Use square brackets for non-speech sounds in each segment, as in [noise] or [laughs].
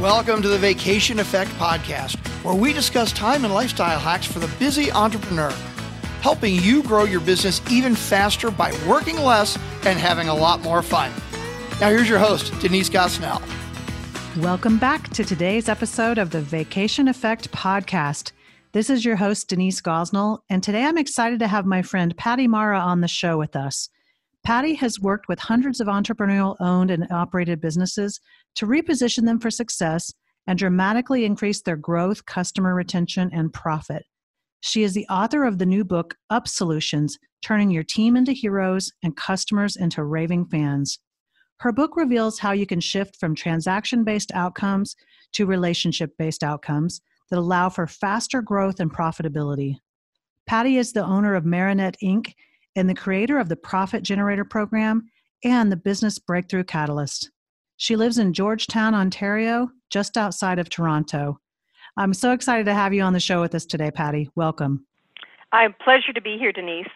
Welcome to the Vacation Effect Podcast, where we discuss time and lifestyle hacks for the busy entrepreneur, helping you grow your business even faster by working less and having a lot more fun. Now, here's your host, Denise Gosnell. Welcome back to today's episode of the Vacation Effect Podcast. This is your host, Denise Gosnell, and today I'm excited to have my friend Patti Mara on the show with us. Patti has worked with hundreds of entrepreneurial owned and operated businesses to reposition them for success and dramatically increase their growth, customer retention, and profit. She is the author of the new book, Up Solutions Turning Your Team into Heroes and Customers into Raving Fans. Her book reveals how you can shift from transaction based outcomes to relationship based outcomes that allow for faster growth and profitability. Patti is the owner of Marinette Inc and the creator of the Profit Generator Program and the Business Breakthrough Catalyst. She lives in Georgetown, Ontario, just outside of Toronto. I'm so excited to have you on the show with us today, Patti. Welcome. I'm pleasure to be here, Denise.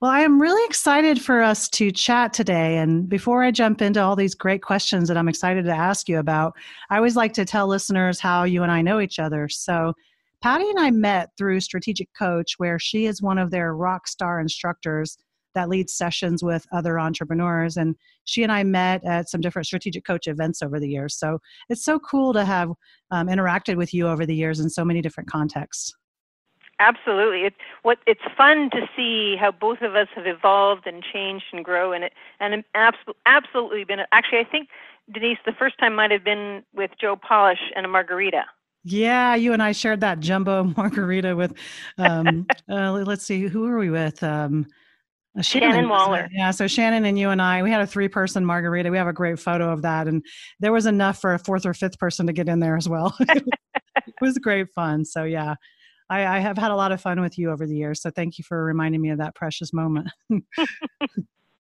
Well, I am really excited for us to chat today. And before I jump into all these great questions that I'm excited to ask you about, I always like to tell listeners how you and I know each other. So, Patti and I met through Strategic Coach, where she is one of their rock star instructors that leads sessions with other entrepreneurs. And she and I met at some different Strategic Coach events over the years. So it's so cool to have um, interacted with you over the years in so many different contexts. Absolutely, it's what it's fun to see how both of us have evolved and changed and grow, and it and absolutely absolutely been actually I think Denise the first time might have been with Joe Polish and a margarita. Yeah, you and I shared that jumbo [laughs] margarita with, um, [laughs] uh, let's see, who were we with? Um, uh, Shannon, Shannon Waller. Yeah, so Shannon and you and I, we had a three person margarita. We have a great photo of that. And there was enough for a fourth or fifth person to get in there as well. [laughs] it was great fun. So, yeah, I, I have had a lot of fun with you over the years. So, thank you for reminding me of that precious moment.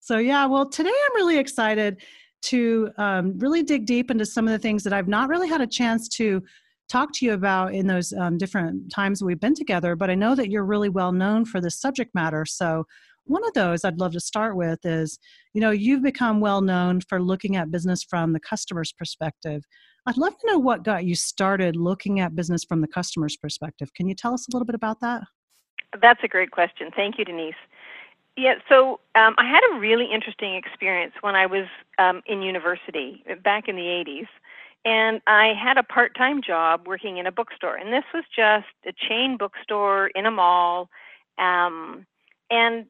so, yeah, well, today I'm really excited to um, really dig deep into some of the things that I've not really had a chance to talk to you about in those um, different times we've been together, but I know that you're really well known for this subject matter. So, one of those I'd love to start with is you know, you've become well known for looking at business from the customer's perspective. I'd love to know what got you started looking at business from the customer's perspective. Can you tell us a little bit about that? That's a great question. Thank you, Denise. Yeah, so um, I had a really interesting experience when I was um, in university back in the 80s. And I had a part time job working in a bookstore. And this was just a chain bookstore in a mall. Um, and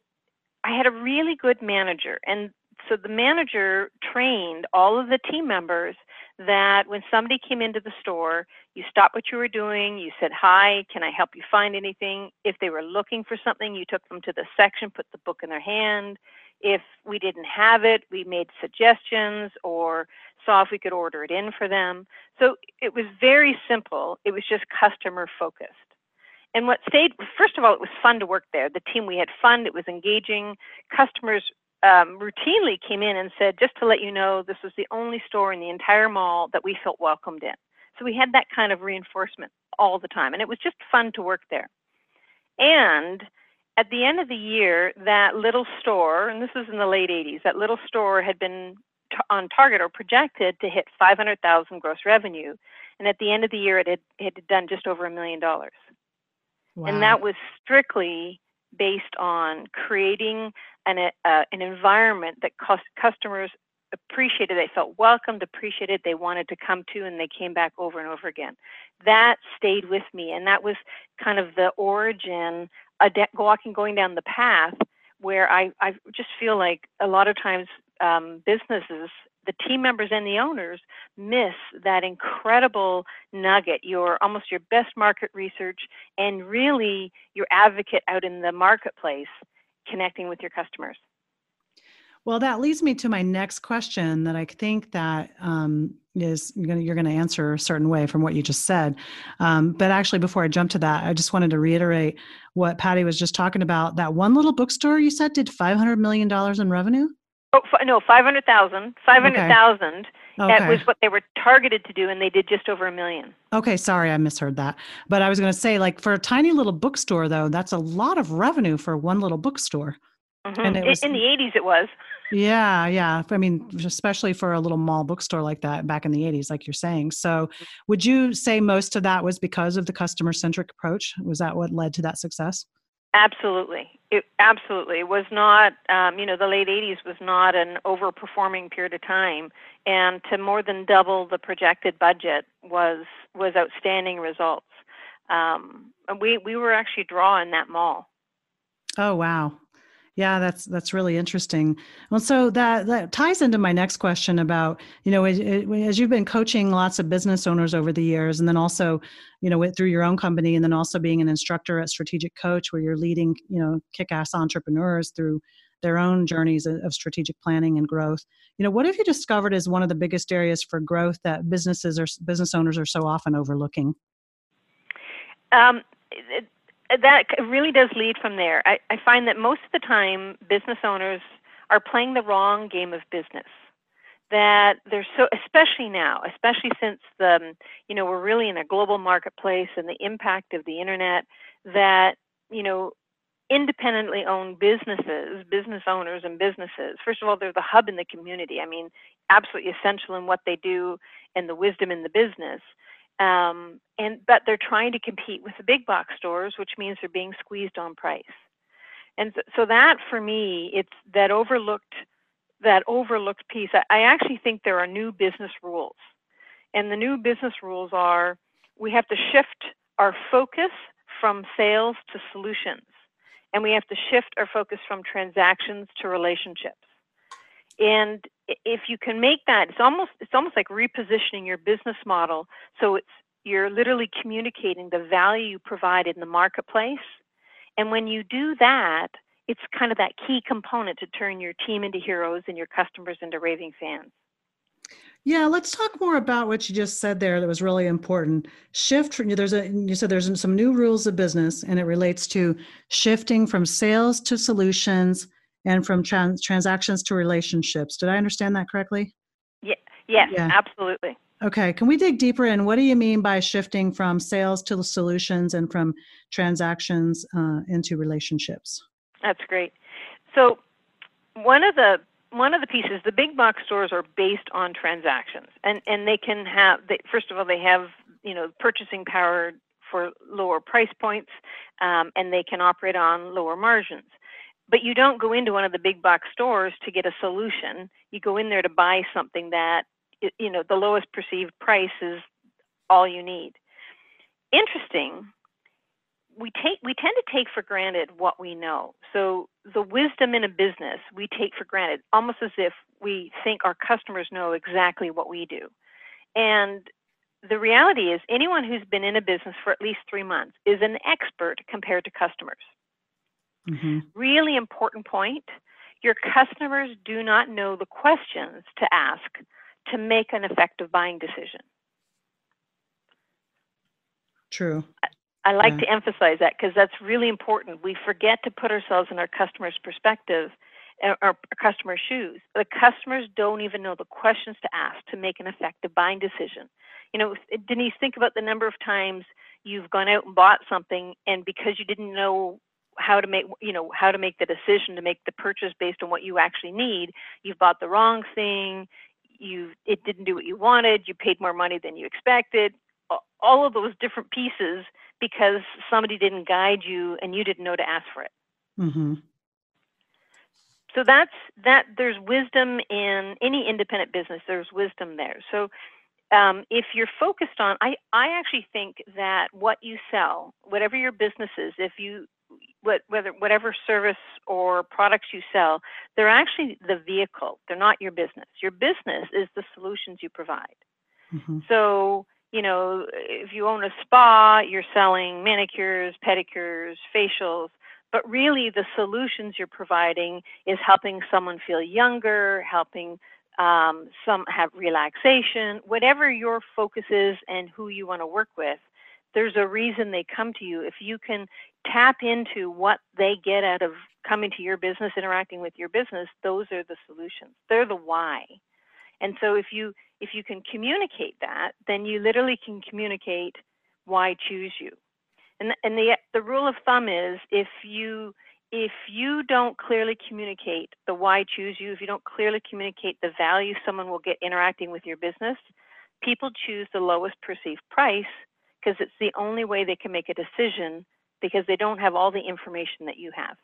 I had a really good manager. And so the manager trained all of the team members that when somebody came into the store, you stopped what you were doing, you said, Hi, can I help you find anything? If they were looking for something, you took them to the section, put the book in their hand. If we didn't have it, we made suggestions or saw if we could order it in for them. So it was very simple. It was just customer focused. And what stayed, first of all, it was fun to work there. The team, we had fun, it was engaging. Customers um, routinely came in and said, just to let you know, this was the only store in the entire mall that we felt welcomed in. So we had that kind of reinforcement all the time. And it was just fun to work there. And at the end of the year, that little store, and this was in the late 80s, that little store had been on target or projected to hit 500,000 gross revenue, and at the end of the year, it had, it had done just over a million dollars. Wow. And that was strictly based on creating an, uh, an environment that cost customers appreciated, they felt welcomed, appreciated, they wanted to come to, and they came back over and over again. That stayed with me, and that was kind of the origin, of walking, going down the path where I, I just feel like a lot of times um, businesses, the team members and the owners miss that incredible nugget, your almost your best market research and really your advocate out in the marketplace connecting with your customers. Well, that leads me to my next question that I think that um, is you're going to answer a certain way from what you just said. Um, but actually, before I jump to that, I just wanted to reiterate what Patti was just talking about. That one little bookstore you said did $500 million in revenue? Oh, no, 500,000. 500,000. Okay. Okay. That was what they were targeted to do, and they did just over a million. Okay, sorry, I misheard that. But I was going to say, like, for a tiny little bookstore, though, that's a lot of revenue for one little bookstore. Mm-hmm. And it was, in the 80s, it was. Yeah, yeah. I mean, especially for a little mall bookstore like that back in the 80s, like you're saying. So, would you say most of that was because of the customer centric approach? Was that what led to that success? Absolutely. It absolutely was not. Um, you know, the late '80s was not an overperforming period of time, and to more than double the projected budget was was outstanding results. Um, we we were actually drawing that mall. Oh wow, yeah, that's that's really interesting. Well, so that that ties into my next question about you know as, as, you've been coaching lots of business owners over the years, and then also you know through your own company, and then also being an instructor at Strategic Coach, where you're leading you know kick-ass entrepreneurs through their own journeys of strategic planning and growth. You know, what have you discovered as one of the biggest areas for growth that businesses or business owners are so often overlooking? Um, that really does lead from there. I, I find that most of the time, business owners are playing the wrong game of business. That they're so, especially now, especially since the, um, you know, we're really in a global marketplace and the impact of the internet. That you know, independently owned businesses, business owners and businesses. First of all, they're the hub in the community. I mean, absolutely essential in what they do and the wisdom in the business. Um, and but they're trying to compete with the big box stores, which means they're being squeezed on price. And so, that for me, it's that overlooked that overlooked piece. I, I actually think there are new business rules, and the new business rules are we have to shift our focus from sales to solutions, and we have to shift our focus from transactions to relationships. And if you can make that, it's almost it's almost like repositioning your business model. So it's you're literally communicating the value you provide in the marketplace. And when you do that, it's kind of that key component to turn your team into heroes and your customers into raving fans. Yeah, let's talk more about what you just said there. That was really important. Shift. There's a. You said there's some new rules of business, and it relates to shifting from sales to solutions and from trans- transactions to relationships. Did I understand that correctly? Yeah, yes, yeah. absolutely. Okay, can we dig deeper in what do you mean by shifting from sales to solutions and from transactions uh, into relationships? That's great. So, one of the one of the pieces, the big box stores are based on transactions, and and they can have. They, first of all, they have you know purchasing power for lower price points, um, and they can operate on lower margins. But you don't go into one of the big box stores to get a solution. You go in there to buy something that, you know, the lowest perceived price is all you need. Interesting. We take we tend to take for granted what we know. So the wisdom in a business we take for granted, almost as if we think our customers know exactly what we do. And the reality is anyone who's been in a business for at least three months is an expert compared to customers. Mm-hmm. Really important point. Your customers do not know the questions to ask to make an effective buying decision. True. I, I like yeah. to emphasize that because that's really important. We forget to put ourselves in our customer's perspective uh, our customer's shoes. The customers don't even know the questions to ask to make an effective buying decision. You know, Denise, think about the number of times you've gone out and bought something, and because you didn't know how to make you know how to make the decision to make the purchase based on what you actually need. You've bought the wrong thing. You it didn't do what you wanted. You paid more money than you expected. All of those different pieces because somebody didn't guide you and you didn't know to ask for it. Mm-hmm. so that's that there's wisdom in any independent business. There's wisdom there. So um, if you're focused on I, I actually think that what you sell whatever your business is if you what, whether whatever service or products you sell, they're actually the vehicle. They're not your business. Your business is the solutions you provide. Mm-hmm. So, you know, if you own a spa, you're selling manicures, pedicures, facials, but really the solutions you're providing is helping someone feel younger, helping um, some have relaxation, whatever your focus is and who you want to work with there's a reason they come to you. If you can tap into what they get out of coming to your business, interacting with your business, those are the solutions. They're the why. And so if you if you can communicate that, then you literally can communicate why choose you. And and the the rule of thumb is if you if you don't clearly communicate the why choose you, if you don't clearly communicate the value someone will get interacting with your business, people choose the lowest perceived price because it's the only way they can make a decision because they don't have all the information that you have.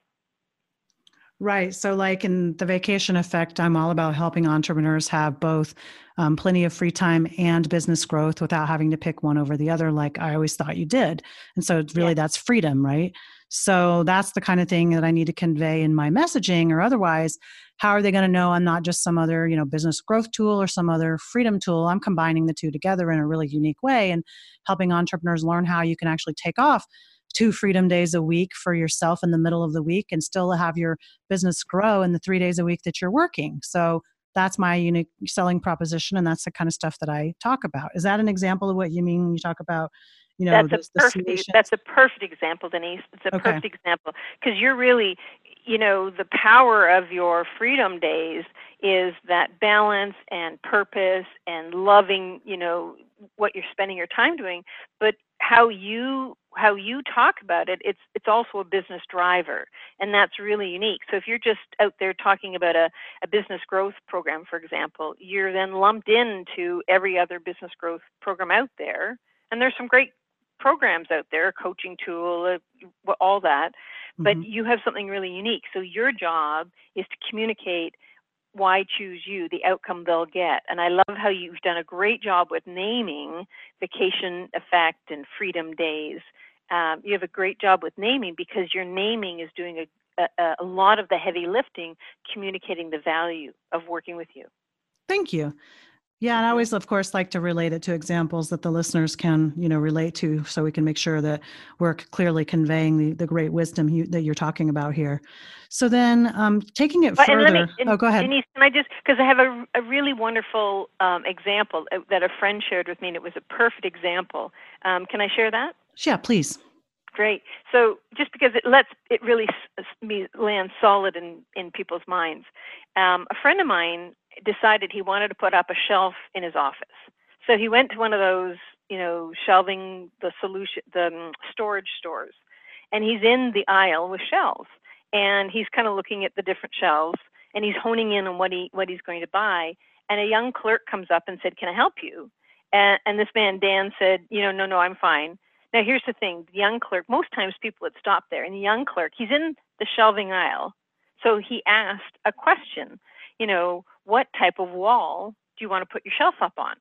Right. So, like in the vacation effect, I'm all about helping entrepreneurs have both um, plenty of free time and business growth without having to pick one over the other, like I always thought you did. And so, it's really, yeah. that's freedom, right? So, that's the kind of thing that I need to convey in my messaging, or otherwise, how are they going to know I'm not just some other, you know, business growth tool or some other freedom tool? I'm combining the two together in a really unique way and helping entrepreneurs learn how you can actually take off two freedom days a week for yourself in the middle of the week and still have your business grow in the three days a week that you're working. So that's my unique selling proposition, and that's the kind of stuff that I talk about. Is that an example of what you mean when you talk about? You know, that's, a perfect, that's a perfect example, Denise. It's a okay. perfect example because you're really, you know, the power of your freedom days is that balance and purpose and loving, you know, what you're spending your time doing. But how you how you talk about it it's it's also a business driver and that's really unique. So if you're just out there talking about a, a business growth program for example you're then lumped into every other business growth program out there. And there's some great programs out there coaching tool all that but mm-hmm. you have something really unique so your job is to communicate why choose you, the outcome they'll get. And I love how you've done a great job with naming vacation effect and freedom days. Um, you have a great job with naming because your naming is doing a, a, a lot of the heavy lifting, communicating the value of working with you. Thank you. Yeah, and I always, of course, like to relate it to examples that the listeners can, you know, relate to, so we can make sure that we're clearly conveying the, the great wisdom you, that you're talking about here. So then, um, taking it but, further. Me, and, oh, go ahead. Denise, can I just because I have a, a really wonderful um, example uh, that a friend shared with me, and it was a perfect example. Um, can I share that? Yeah, please. Great. So just because it lets it really me land solid in in people's minds, um, a friend of mine decided he wanted to put up a shelf in his office. So he went to one of those, you know, shelving the solution, the um, storage stores, and he's in the aisle with shelves, and he's kind of looking at the different shelves, and he's honing in on what he what he's going to buy. And a young clerk comes up and said, "Can I help you?" And, and this man Dan said, "You know, no, no, I'm fine." Now here's the thing: the young clerk. Most times people would stop there, and the young clerk, he's in the shelving aisle, so he asked a question. You know, what type of wall do you want to put your shelf up on?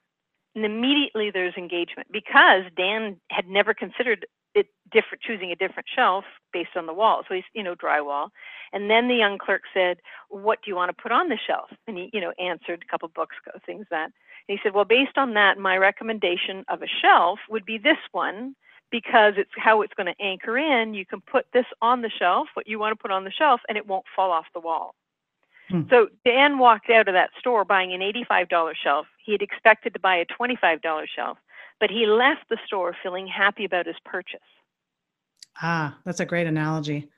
And immediately there's engagement because Dan had never considered it different, choosing a different shelf based on the wall. So he's, you know, drywall. And then the young clerk said, "What do you want to put on the shelf?" And he, you know, answered a couple books things that. And he said, "Well, based on that, my recommendation of a shelf would be this one." Because it's how it's going to anchor in. You can put this on the shelf, what you want to put on the shelf, and it won't fall off the wall. Hmm. So Dan walked out of that store buying an $85 shelf. He had expected to buy a $25 shelf, but he left the store feeling happy about his purchase. Ah, that's a great analogy.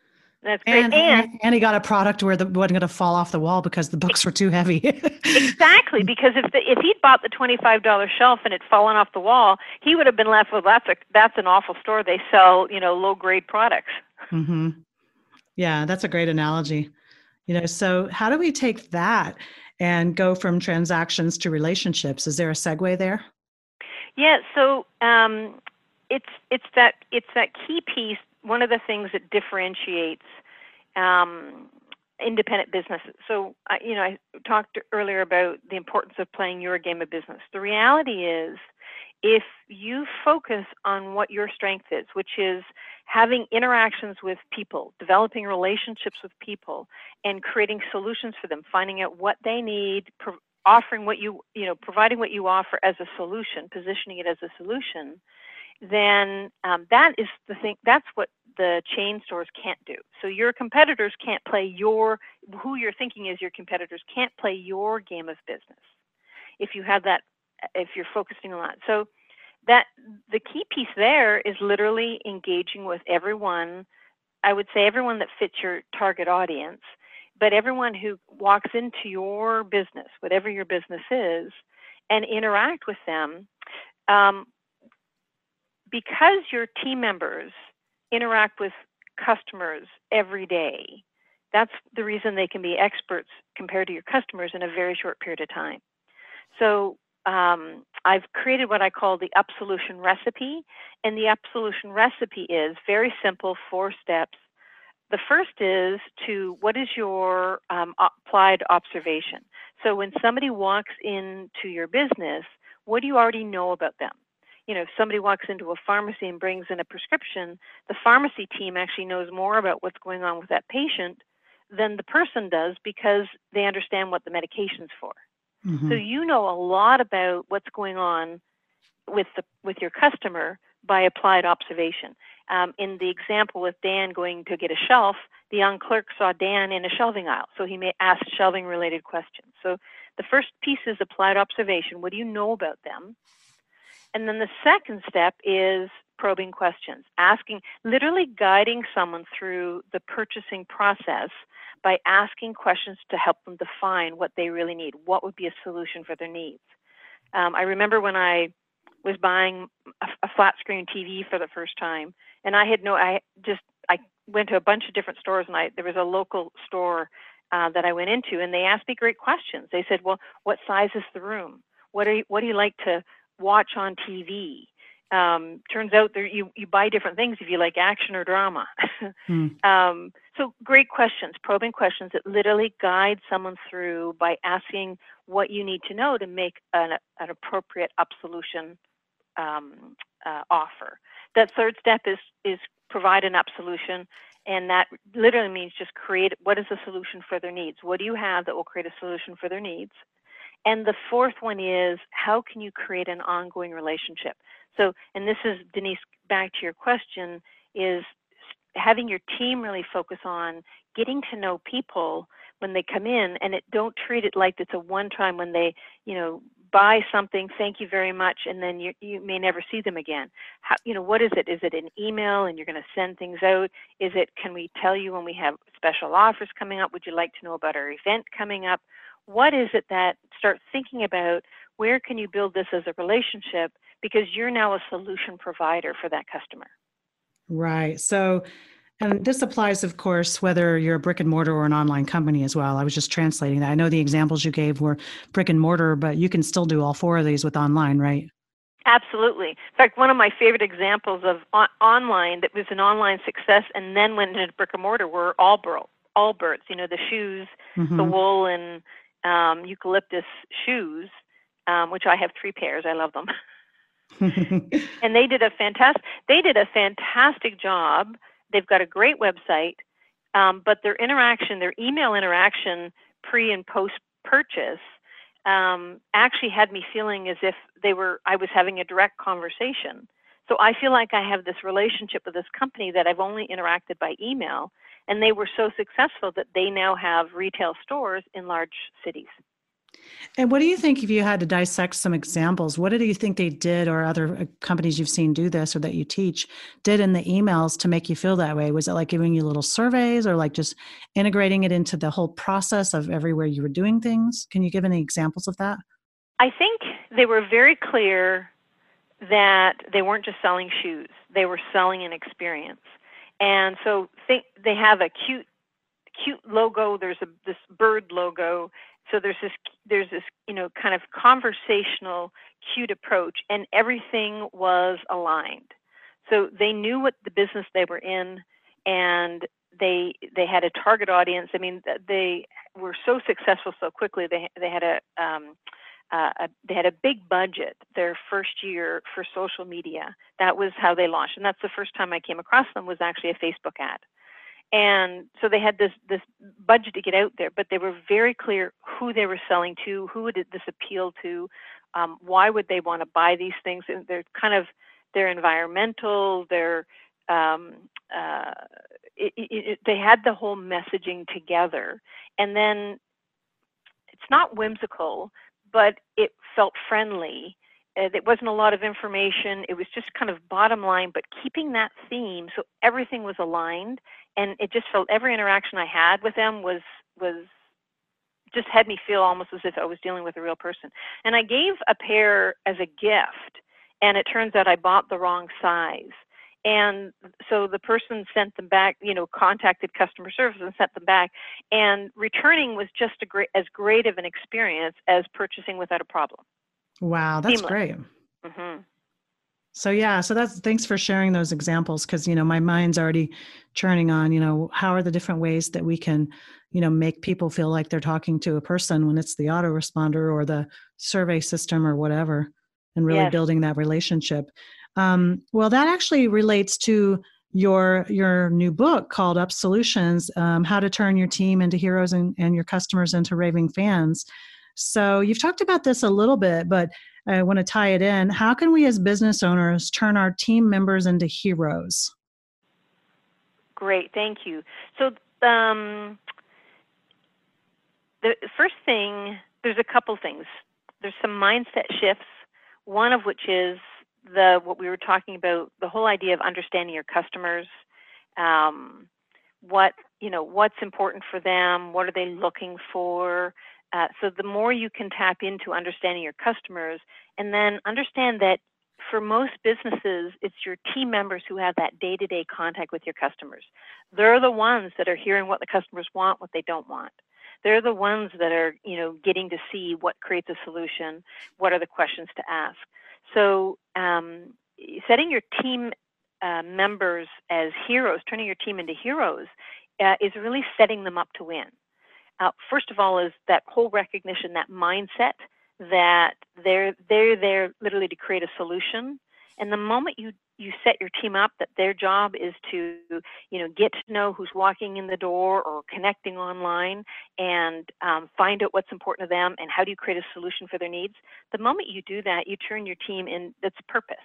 That's great. And, and, and he got a product where the wasn't going to fall off the wall because the books were too heavy. [laughs] exactly, because if the, if he'd bought the twenty five dollar shelf and it fallen off the wall, he would have been left with that's a that's an awful store. They sell you know low grade products. Mm-hmm. Yeah, that's a great analogy you know so how do we take that and go from transactions to relationships? Is there a segue there? Yeah so um, it's it's that it's that key piece one of the things that differentiates um, independent businesses. So you know i talked earlier about the importance of playing your game of business. The reality is if you focus on what your strength is, which is having interactions with people, developing relationships with people, and creating solutions for them, finding out what they need, pro- offering what you, you know, providing what you offer as a solution, positioning it as a solution, then um, that is the thing. That's what the chain stores can't do. So your competitors can't play your, who you're thinking is your competitors can't play your game of business if you have that if you're focusing a lot. So that the key piece there is literally engaging with everyone. I would say everyone that fits your target audience, but everyone who walks into your business, whatever your business is, and interact with them. Um, because your team members interact with customers every day. That's the reason they can be experts compared to your customers in a very short period of time. So um, I've created what I call the Up Solution recipe, and the Up Solution recipe is very simple, four steps. The first is to what is your um, applied observation? So when somebody walks into your business, what do you already know about them? You know, if somebody walks into a pharmacy and brings in a prescription, the pharmacy team actually knows more about what's going on with that patient than the person does because they understand what the medication's for. Mm-hmm. So you know a lot about what's going on with the with your customer by applied observation. Um, in the example with Dan going to get a shelf, the young clerk saw Dan in a shelving aisle, so he may ask shelving related questions. So the first piece is applied observation. What do you know about them? And then the second step is probing questions, asking, literally guiding someone through the purchasing process by asking questions to help them define what they really need. What would be a solution for their needs? Um, I remember when I was buying a, a flat screen TV for the first time, and I had no, I just, I went to a bunch of different stores, and I there was a local store uh, that I went into, and they asked me great questions. They said, "Well, what size is the room? What are you, what do you like to watch on TV?" um, turns out there you, you buy different things if you like action or drama. [laughs] hmm. [laughs] um, so great questions, probing questions that literally guide someone through by asking what you need to know to make an, an appropriate up solution um, uh, offer. That third step is is provide an up solution, and that literally means just create what is the solution for their needs. What do you have that will create a solution for their needs? And the fourth one is how can you create an ongoing relationship? So, and this is Denise, back to your question, is having your team really focus on getting to know people when they come in and it don't treat it like it's a one time when they you know buy something thank you very much and then you you may never see them again. How, you know what is it? Is it an email and you're going to send things out? Is it can we tell you when we have special offers coming up? Would you like to know about our event coming up? What is it that start thinking about where can you build this as a relationship? Because you're now a solution provider for that customer. Right. So, and this applies, of course, whether you're a brick and mortar or an online company as well. I was just translating that. I know the examples you gave were brick and mortar, but you can still do all four of these with online, right? Absolutely. In fact, one of my favorite examples of on- online that was an online success and then went into brick and mortar were Allbirds. Allbirds, you know, the shoes, mm-hmm. the wool and um, eucalyptus shoes, um, which I have three pairs. I love them. [laughs] and they did a fantastic they did a fantastic job. They've got a great website, um, but their interaction, their email interaction, pre and post purchase, um, actually had me feeling as if they were I was having a direct conversation. So I feel like I have this relationship with this company that I've only interacted by email, and they were so successful that they now have retail stores in large cities. And what do you think if you had to dissect some examples? What do you think they did, or other uh, companies you've seen do this or that you teach did in the emails to make you feel that way? Was it like giving you little surveys or like just integrating it into the whole process of everywhere you were doing things? Can you give any examples of that? I think they were very clear that they weren't just selling shoes, they were selling an experience. And so think they have a cute cute logo there's a this bird logo so there's this there's this you know kind of conversational cute approach and everything was aligned. So they knew what the business they were in and they they had a target audience. I mean they were so successful so quickly they they had a um uh, they had a big budget their first year for social media. That was how they launched, and that's the first time I came across them was actually a Facebook ad and so they had this this budget to get out there but they were very clear who they were selling to who would this appeal to um, why would they want to buy these things? And they're kind of they're environmental they're um, uh, it, it, they had the whole messaging together. And then it's not whimsical but it felt friendly. There wasn't a lot of information. It was just kind of bottom line, but keeping that theme so everything was aligned, and it just felt every interaction I had with them was was just had me feel almost as if I was dealing with a real person. And I gave a pair as a gift, and it turns out I bought the wrong size. and so the person sent them back you know contacted customer service and sent them back and returning was just a great as great of an experience as purchasing without a problem wow that's Seamless. great mm-hmm. So yeah so that's thanks for sharing those examples because you know my mind's already churning on you know how are the different ways that we can you know make people feel like they're talking to a person when it's the autoresponder or the survey system or whatever and really yes. building that relationship um, well, that actually relates to your your new book called Up Solutions: um, How to Turn Your Team into Heroes and, and Your Customers into Raving Fans. So you've talked about this a little bit, but I want to tie it in. How can we as business owners turn our team members into heroes? Great, thank you. So um, the first thing, there's a couple things. There's some mindset shifts. One of which is the what we were talking about, the whole idea of understanding your customers, um, what you know, what's important for them, what are they looking for. Uh, so the more you can tap into understanding your customers, and then understand that for most businesses, it's your team members who have that day-to-day contact with your customers. They're the ones that are hearing what the customers want, what they don't want. They're the ones that are, you know, getting to see what creates a solution, what are the questions to ask. So um, setting your team uh, members as heroes, turning your team into heroes, uh, is really setting them up to win. Uh, first of all, is that whole recognition, that mindset that they're they're there literally to create a solution. And the moment you you set your team up that their job is to you know get to know who's walking in the door or connecting online and um, find out what's important to them and how do you create a solution for their needs the moment you do that you turn your team in that's purpose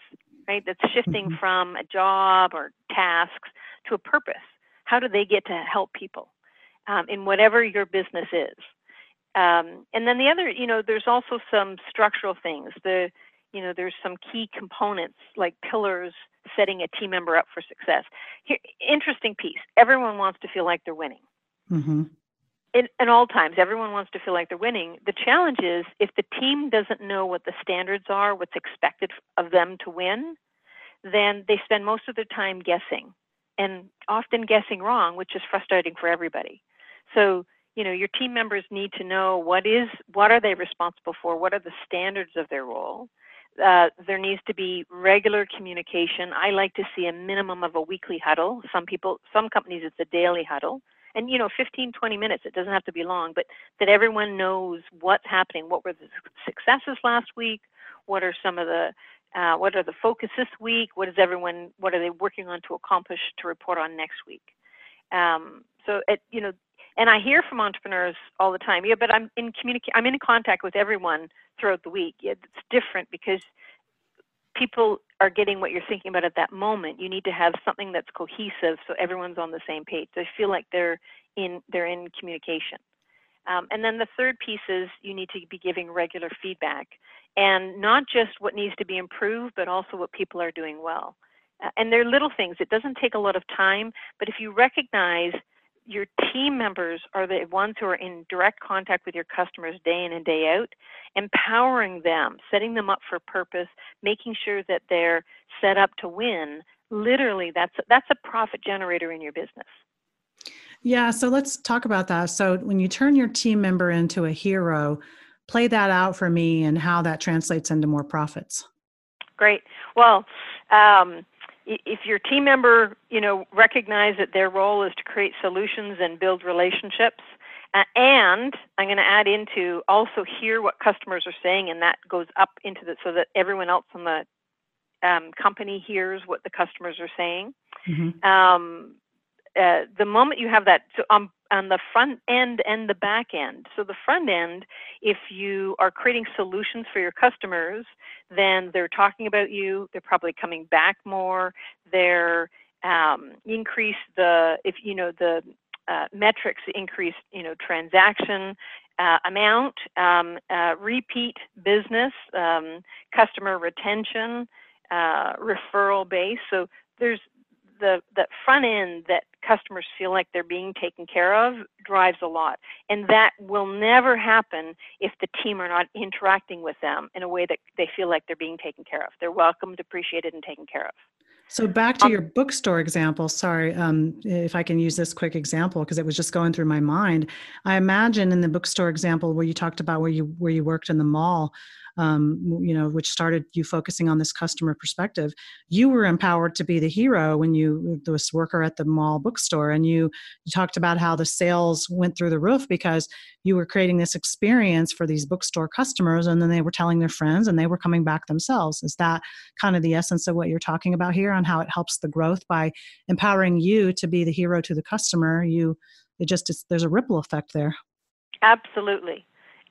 right that's shifting mm-hmm. from a job or tasks to a purpose how do they get to help people um, in whatever your business is um, and then the other you know there's also some structural things the you know, there's some key components like pillars setting a team member up for success. Here, interesting piece. Everyone wants to feel like they're winning. Mm-hmm. In, in all times, everyone wants to feel like they're winning. The challenge is if the team doesn't know what the standards are, what's expected of them to win, then they spend most of their time guessing and often guessing wrong, which is frustrating for everybody. So, you know, your team members need to know what is what are they responsible for, what are the standards of their role, uh, there needs to be regular communication. I like to see a minimum of a weekly huddle. Some people, some companies, it's a daily huddle. And you know, 15, 20 minutes. It doesn't have to be long, but that everyone knows what's happening. What were the successes last week? What are some of the uh, what are the focus this week? What is everyone? What are they working on to accomplish to report on next week? Um, so, it, you know, and I hear from entrepreneurs all the time. Yeah, but I'm in communicate. I'm in contact with everyone throughout the week. It's different because people are getting what you're thinking about at that moment. You need to have something that's cohesive so everyone's on the same page. They feel like they're in they're in communication. Um, and then the third piece is you need to be giving regular feedback, and not just what needs to be improved, but also what people are doing well. Uh, and they're little things. It doesn't take a lot of time, but if you recognize your team members are the ones who are in direct contact with your customers day in and day out, empowering them, setting them up for purpose, making sure that they're set up to win. Literally, that's that's a profit generator in your business. Yeah, so let's talk about that. So when you turn your team member into a hero, play that out for me and how that translates into more profits. Great. Well, um, if your team member, you know, recognize that their role is to create solutions and build relationships, uh, and I'm going to add into also hear what customers are saying, and that goes up into the so that everyone else in the um, company hears what the customers are saying. Mm-hmm. Um, uh, the moment you have that, so on, on the front end and the back end. So the front end, if you are creating solutions for your customers, then they're talking about you. They're probably coming back more. They're um, increase the if you know the uh, metrics increase you know transaction uh, amount, um, uh, repeat business, um, customer retention, uh, referral base. So there's the the front end that customers feel like they're being taken care of drives a lot and that will never happen if the team are not interacting with them in a way that they feel like they're being taken care of they're welcomed appreciated and taken care of So back to um, your bookstore example. Sorry, um, if I can use this quick example because it was just going through my mind. I imagine in the bookstore example where you talked about where you where you worked in the mall, um, you know, which started you focusing on this customer perspective. You were empowered to be the hero when you this worker at the mall bookstore, and you, you talked about how the sales went through the roof because you were creating this experience for these bookstore customers, and then they were telling their friends, and they were coming back themselves. Is that kind of the essence of what you're talking about here on how it helps the growth by empowering you to be the hero to the customer? You, it just there's a ripple effect there. Absolutely.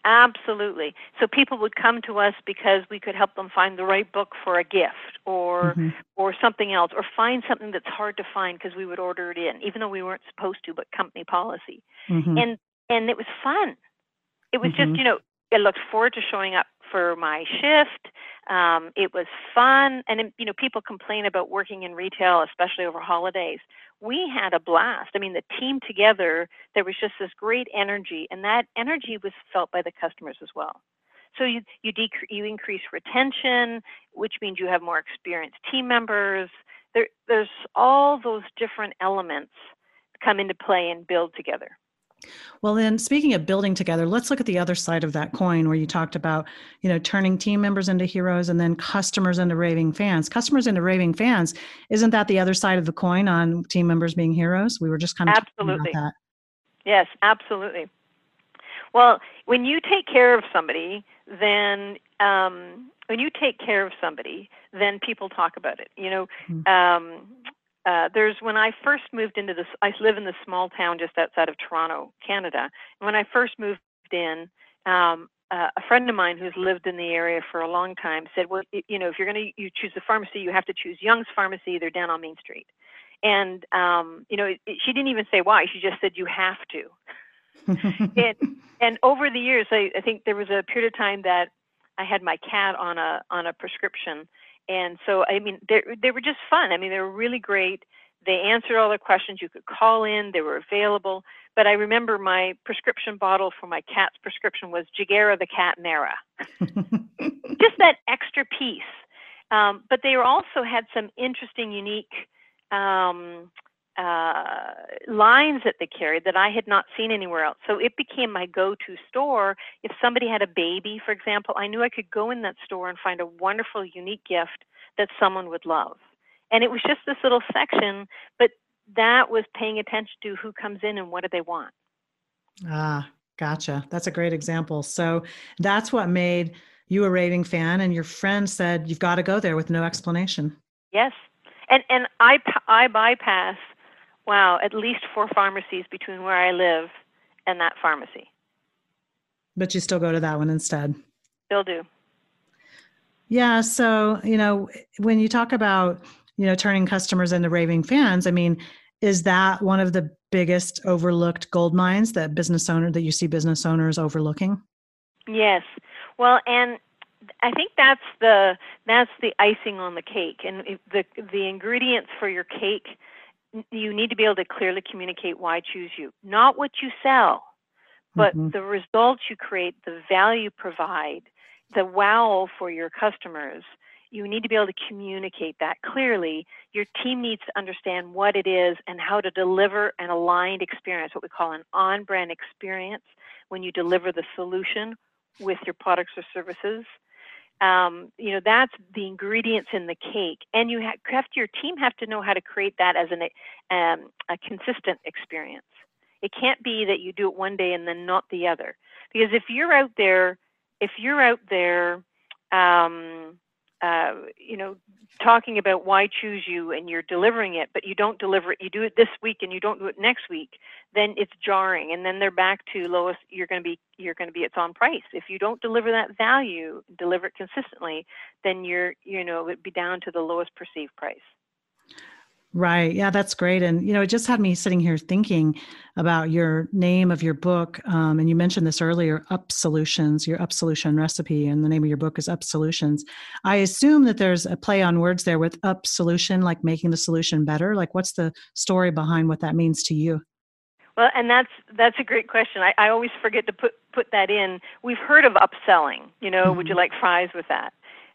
Absolutely. So people would come to us because we could help them find the right book for a gift or mm-hmm. or something else or find something that's hard to find because we would order it in even though we weren't supposed to but company policy. Mm-hmm. And and it was fun. It was mm-hmm. just, you know, I looked forward to showing up for my shift. Um, it was fun, and you know, people complain about working in retail, especially over holidays we had a blast. I mean, the team together, there was just this great energy, and that energy was felt by the customers as well. So you you decrease you increase retention, which means you have more experienced team members. There, there's all those different elements come into play and build together. Well, then speaking of building together, let's look at the other side of that coin where you talked about, you know, turning team members into heroes and then customers into raving fans. Customers into raving fans, isn't that the other side of the coin on team members being heroes? We were just kind of absolutely. talking about that. Yes, absolutely. Well, when you take care of somebody, then um, when you take care of somebody, then people talk about it. You know, mm-hmm. um, uh, there's when I first moved into this, I live in this small town just outside of Toronto, Canada. And when I first moved in, um, uh, a friend of mine who's lived in the area for a long time said, "Well, you know, if you're going to you choose a pharmacy, you have to choose Young's Pharmacy. They're down on Main Street." And um, you know, it, it, she didn't even say why. She just said, "You have to." [laughs] and and over the years, I, I think there was a period of time that I had my cat on a on a prescription and so, I mean, they, they were just fun. I mean, they were really great. They answered all the questions. You could call in, they were available. But I remember my prescription bottle for my cat's prescription was Jagera the Cat Mara. [laughs] just that extra piece. Um, but they also had some interesting, unique um, uh, lines that they carried that I had not seen anywhere else. So it became my go to store. If somebody had a baby, for example, I knew I could go in that store and find a wonderful, unique gift that someone would love. And it was just this little section, but that was paying attention to who comes in and what do they want. Ah, gotcha. That's a great example. So that's what made you a raving fan, and your friend said you've got to go there with no explanation. Yes, and and I I bypass wow, at least four pharmacies between where I live and that pharmacy. But you still go to that one instead? Still do. Yeah. So, you know, when you talk about, you know, turning customers into raving fans, I mean, is that one of the biggest overlooked gold mines that business owner that you see business owners overlooking? Yes. Well, and I think that's the that's the icing on the cake, and the the ingredients for your cake you need to be able to clearly communicate why choose you, not what you sell, but mm-hmm. the results you create, the value you provide, the wow for your customers. You need to be able to communicate that clearly. Your team needs to understand what it is and how to deliver an aligned experience, what we call an on brand experience, when you deliver the solution with your products or services um, you know that's the ingredients in the cake. And you have, have your team have to know how to create that as an um, a consistent experience. It can't be that you do it one day and then not the other. Because if you're out there if you're out there um, uh, you know, talking about why choose you and you're delivering it, but you don't deliver it, you do it this week and you don't do it next week, then it's jarring. And then they're back to lowest, you're going to be, you're going to be its on price. If you don't deliver that value, deliver it consistently, then you're, you know, it'd be down to the lowest perceived price. Right. Yeah, that's great. And, you know, it just had me sitting here thinking about your name of your book. Um, and you mentioned this earlier Up Solutions, your Up Solution recipe. And the name of your book is Up Solutions. I assume that there's a play on words there with Up Solution, like making the solution better. Like, what's the story behind what that means to you? Well, and that's that's a great question. I, I always forget to put put that in. We've heard of upselling. You know, mm-hmm. would you like fries with that?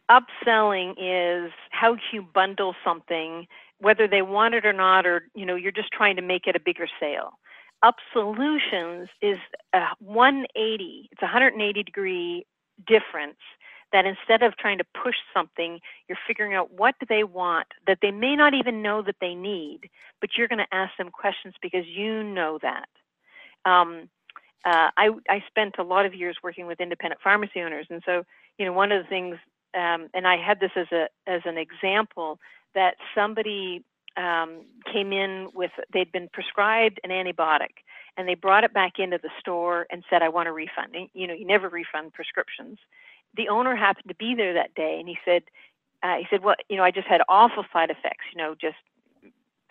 upselling is how you bundle something, whether they want it or not, or you know, you're just trying to make it a bigger sale. Up solutions is a 180. It's a 180 degree difference that instead of trying to push something, you're figuring out what do they want that they may not even know that they need, but you're going to ask them questions because you know that. Um, uh, I, I spent a lot of years working with independent pharmacy owners, and so you know one of the things, um, and I had this as a as an example that somebody um, came in with they'd been prescribed an antibiotic, and they brought it back into the store and said, "I want a refund." And, you know, you never refund prescriptions. The owner happened to be there that day, and he said, uh, "He said, well, you know, I just had awful side effects. You know, just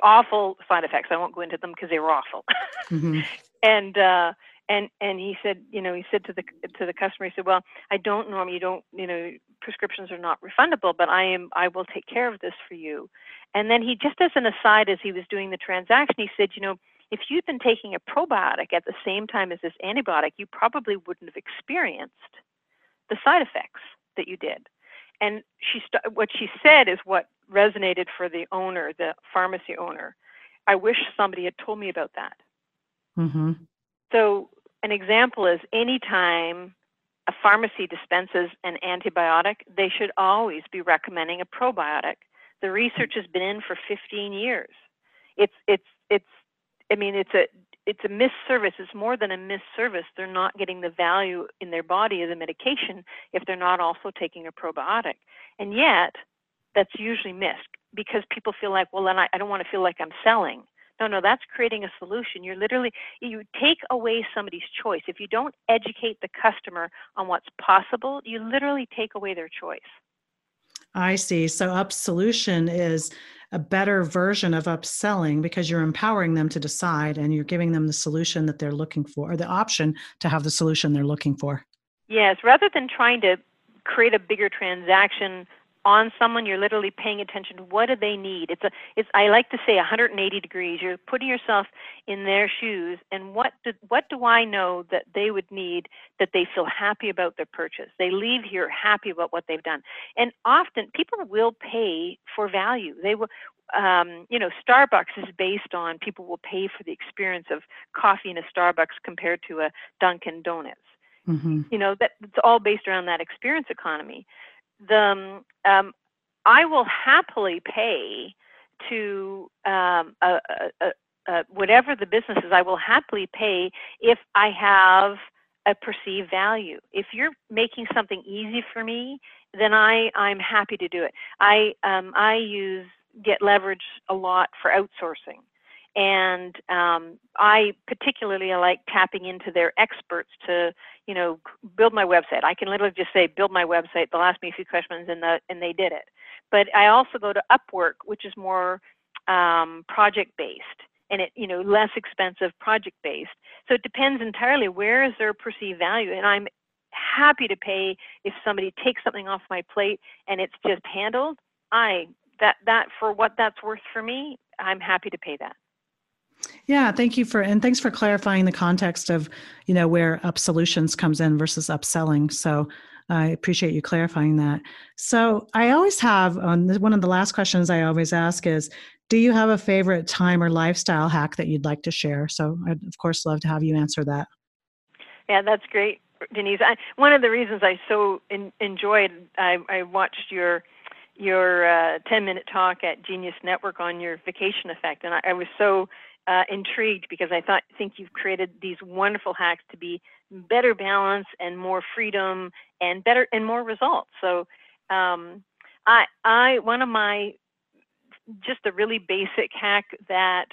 awful side effects. I won't go into them because they were awful." mm-hmm. [laughs] And uh, and and he said you know he said to the to the customer he said well i don't normally you don't you know prescriptions are not refundable but i am i will take care of this for you. And then he just as an aside as he was doing the transaction he said you know if you'd been taking a probiotic at the same time as this antibiotic you probably wouldn't have experienced the side effects that you did. And she st- what she said is what resonated for the owner the pharmacy owner. I wish somebody had told me about that. Mm-hmm. So an example is anytime a pharmacy dispenses an antibiotic, they should always be recommending a probiotic. The research has been in for 15 years. It's it's it's I mean it's a it's a missed service. It's more than a missed service. They're not getting the value in their body of the medication if they're not also taking a probiotic. And yet, that's usually missed because people feel like, well, then I, I don't want to feel like I'm selling. No, no, that's creating a solution. You're literally, you take away somebody's choice. If you don't educate the customer on what's possible, you literally take away their choice. I see. So, up solution is a better version of upselling because you're empowering them to decide and you're giving them the solution that they're looking for, or the option to have the solution they're looking for. Yes, rather than trying to create a bigger transaction on someone you're literally paying attention to what do they need. It's a it's i like to say 180 degrees. You're putting yourself in their shoes and what do what do i know that they would need that they feel happy about their purchase? They leave here happy about what they've done. And often people will pay for value. They will um, you know, Starbucks is based on people will pay for the experience of coffee in a Starbucks compared to a Dunkin' Donuts. Mm-hmm. You know, that it's all based around that experience economy the um, I will happily pay to um, a, a, a, whatever the business is. I will happily pay if I have a perceived value. If you're making something easy for me, then I I'm happy to do it. I um, I use Get Leverage a lot for outsourcing. And um, I particularly like tapping into their experts to, you know, build my website. I can literally just say, build my website. They'll ask me a few questions, and the and they did it. But I also go to Upwork, which is more um, project based and it you know less expensive project based so it depends entirely where is their perceived value and i'm happy to pay if somebody takes something off my plate and it's just handled i that that for what that's worth for me i'm happy to pay that yeah, thank you for and thanks for clarifying the context of you know where up solutions comes in versus upselling. So I appreciate you clarifying that. So I always have on um, one of the last questions I always ask is, do you have a favorite time or lifestyle hack that you'd like to share? So I'd of course love to have you answer that. Yeah, that's great, Denise. I, one of the reasons I so in, enjoyed I, I watched your your uh, 10 minute talk at Genius Network on your vacation effect, and I, I was so uh, intrigued because I thought think you've created these wonderful hacks to be better balance and more freedom and better and more results. So um, I I one of my just a really basic hack that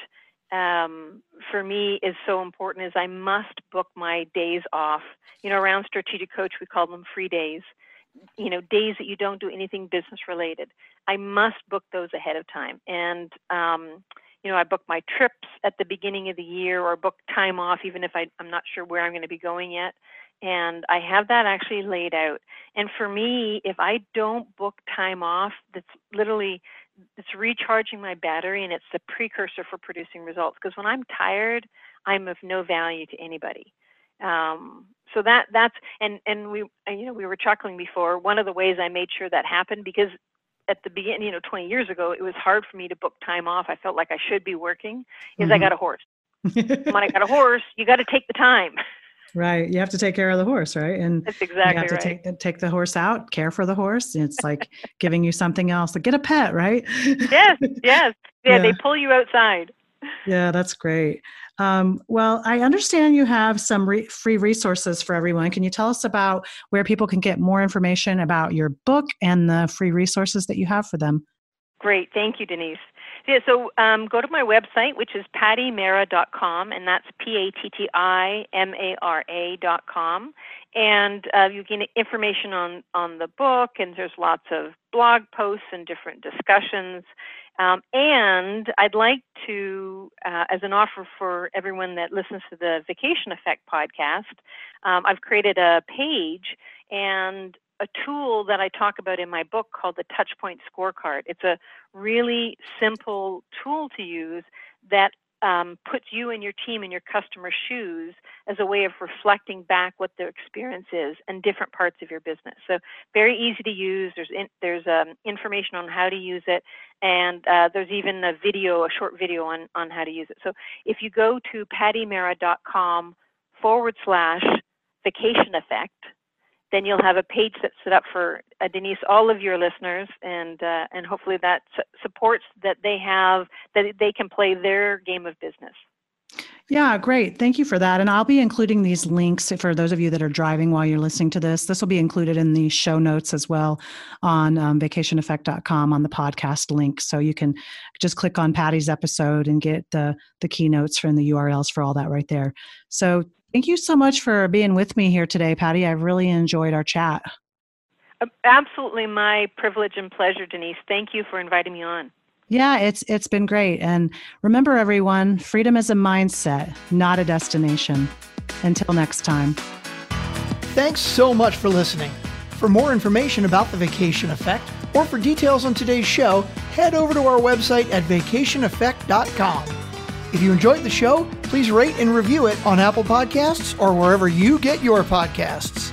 um, for me is so important is I must book my days off. You know, around Strategic Coach we call them free days. You know, days that you don't do anything business related. I must book those ahead of time and um, you know, I book my trips at the beginning of the year or book time off, even if I, I'm not sure where I'm going to be going yet. And I have that actually laid out. And for me, if I don't book time off, that's literally it's recharging my battery and it's the precursor for producing results. Because when I'm tired, I'm of no value to anybody. Um, so that that's and and we you know we were chuckling before. One of the ways I made sure that happened because at the beginning, you know, 20 years ago, it was hard for me to book time off. I felt like I should be working. Is mm-hmm. I got a horse. [laughs] when I got a horse, you got to take the time. Right. You have to take care of the horse, right? And that's exactly you have to right. take the, take the horse out, care for the horse. It's like giving you something else. Like get a pet, right? yes. Yes. Yeah, [laughs] yeah. They pull you outside. Yeah, that's great. Um, well, I understand you have some re- free resources for everyone. Can you tell us about where people can get more information about your book and the free resources that you have for them? Great. Thank you, Denise. Yeah, so um, go to my website, which is pattimara.com, and that's P A T T I M A R A.com. And uh, you get information on, on the book, and there's lots of blog posts and different discussions. Um, and I'd like to, uh, as an offer for everyone that listens to the Vacation Effect podcast, um, I've created a page and a tool that I talk about in my book called the Touchpoint Scorecard. It's a really simple tool to use that um, puts you and your team in your customer's shoes as a way of reflecting back what their experience is and different parts of your business. So very easy to use. There's in, there's um, information on how to use it, and uh, there's even a video, a short video on on how to use it. So if you go to pattimara.com forward slash vacation effect, then you'll have a page that's set up for uh, Denise, all of your listeners, and uh, and hopefully that su- supports that they have that they can play their game of business. Yeah, great. Thank you for that. And I'll be including these links for those of you that are driving while you're listening to this. This will be included in the show notes as well on um, vacationeffect.com on the podcast link. So you can just click on Patti's episode and get the, the keynotes from the URLs for all that right there. So Thank you so much for being with me here today, Patti. I've really enjoyed our chat. Absolutely my privilege and pleasure, Denise. Thank you for inviting me on. Yeah, it's it's been great. And remember everyone, freedom is a mindset, not a destination. Until next time. Thanks so much for listening. For more information about the vacation effect or for details on today's show, head over to our website at vacationeffect.com. If you enjoyed the show, please rate and review it on Apple Podcasts or wherever you get your podcasts.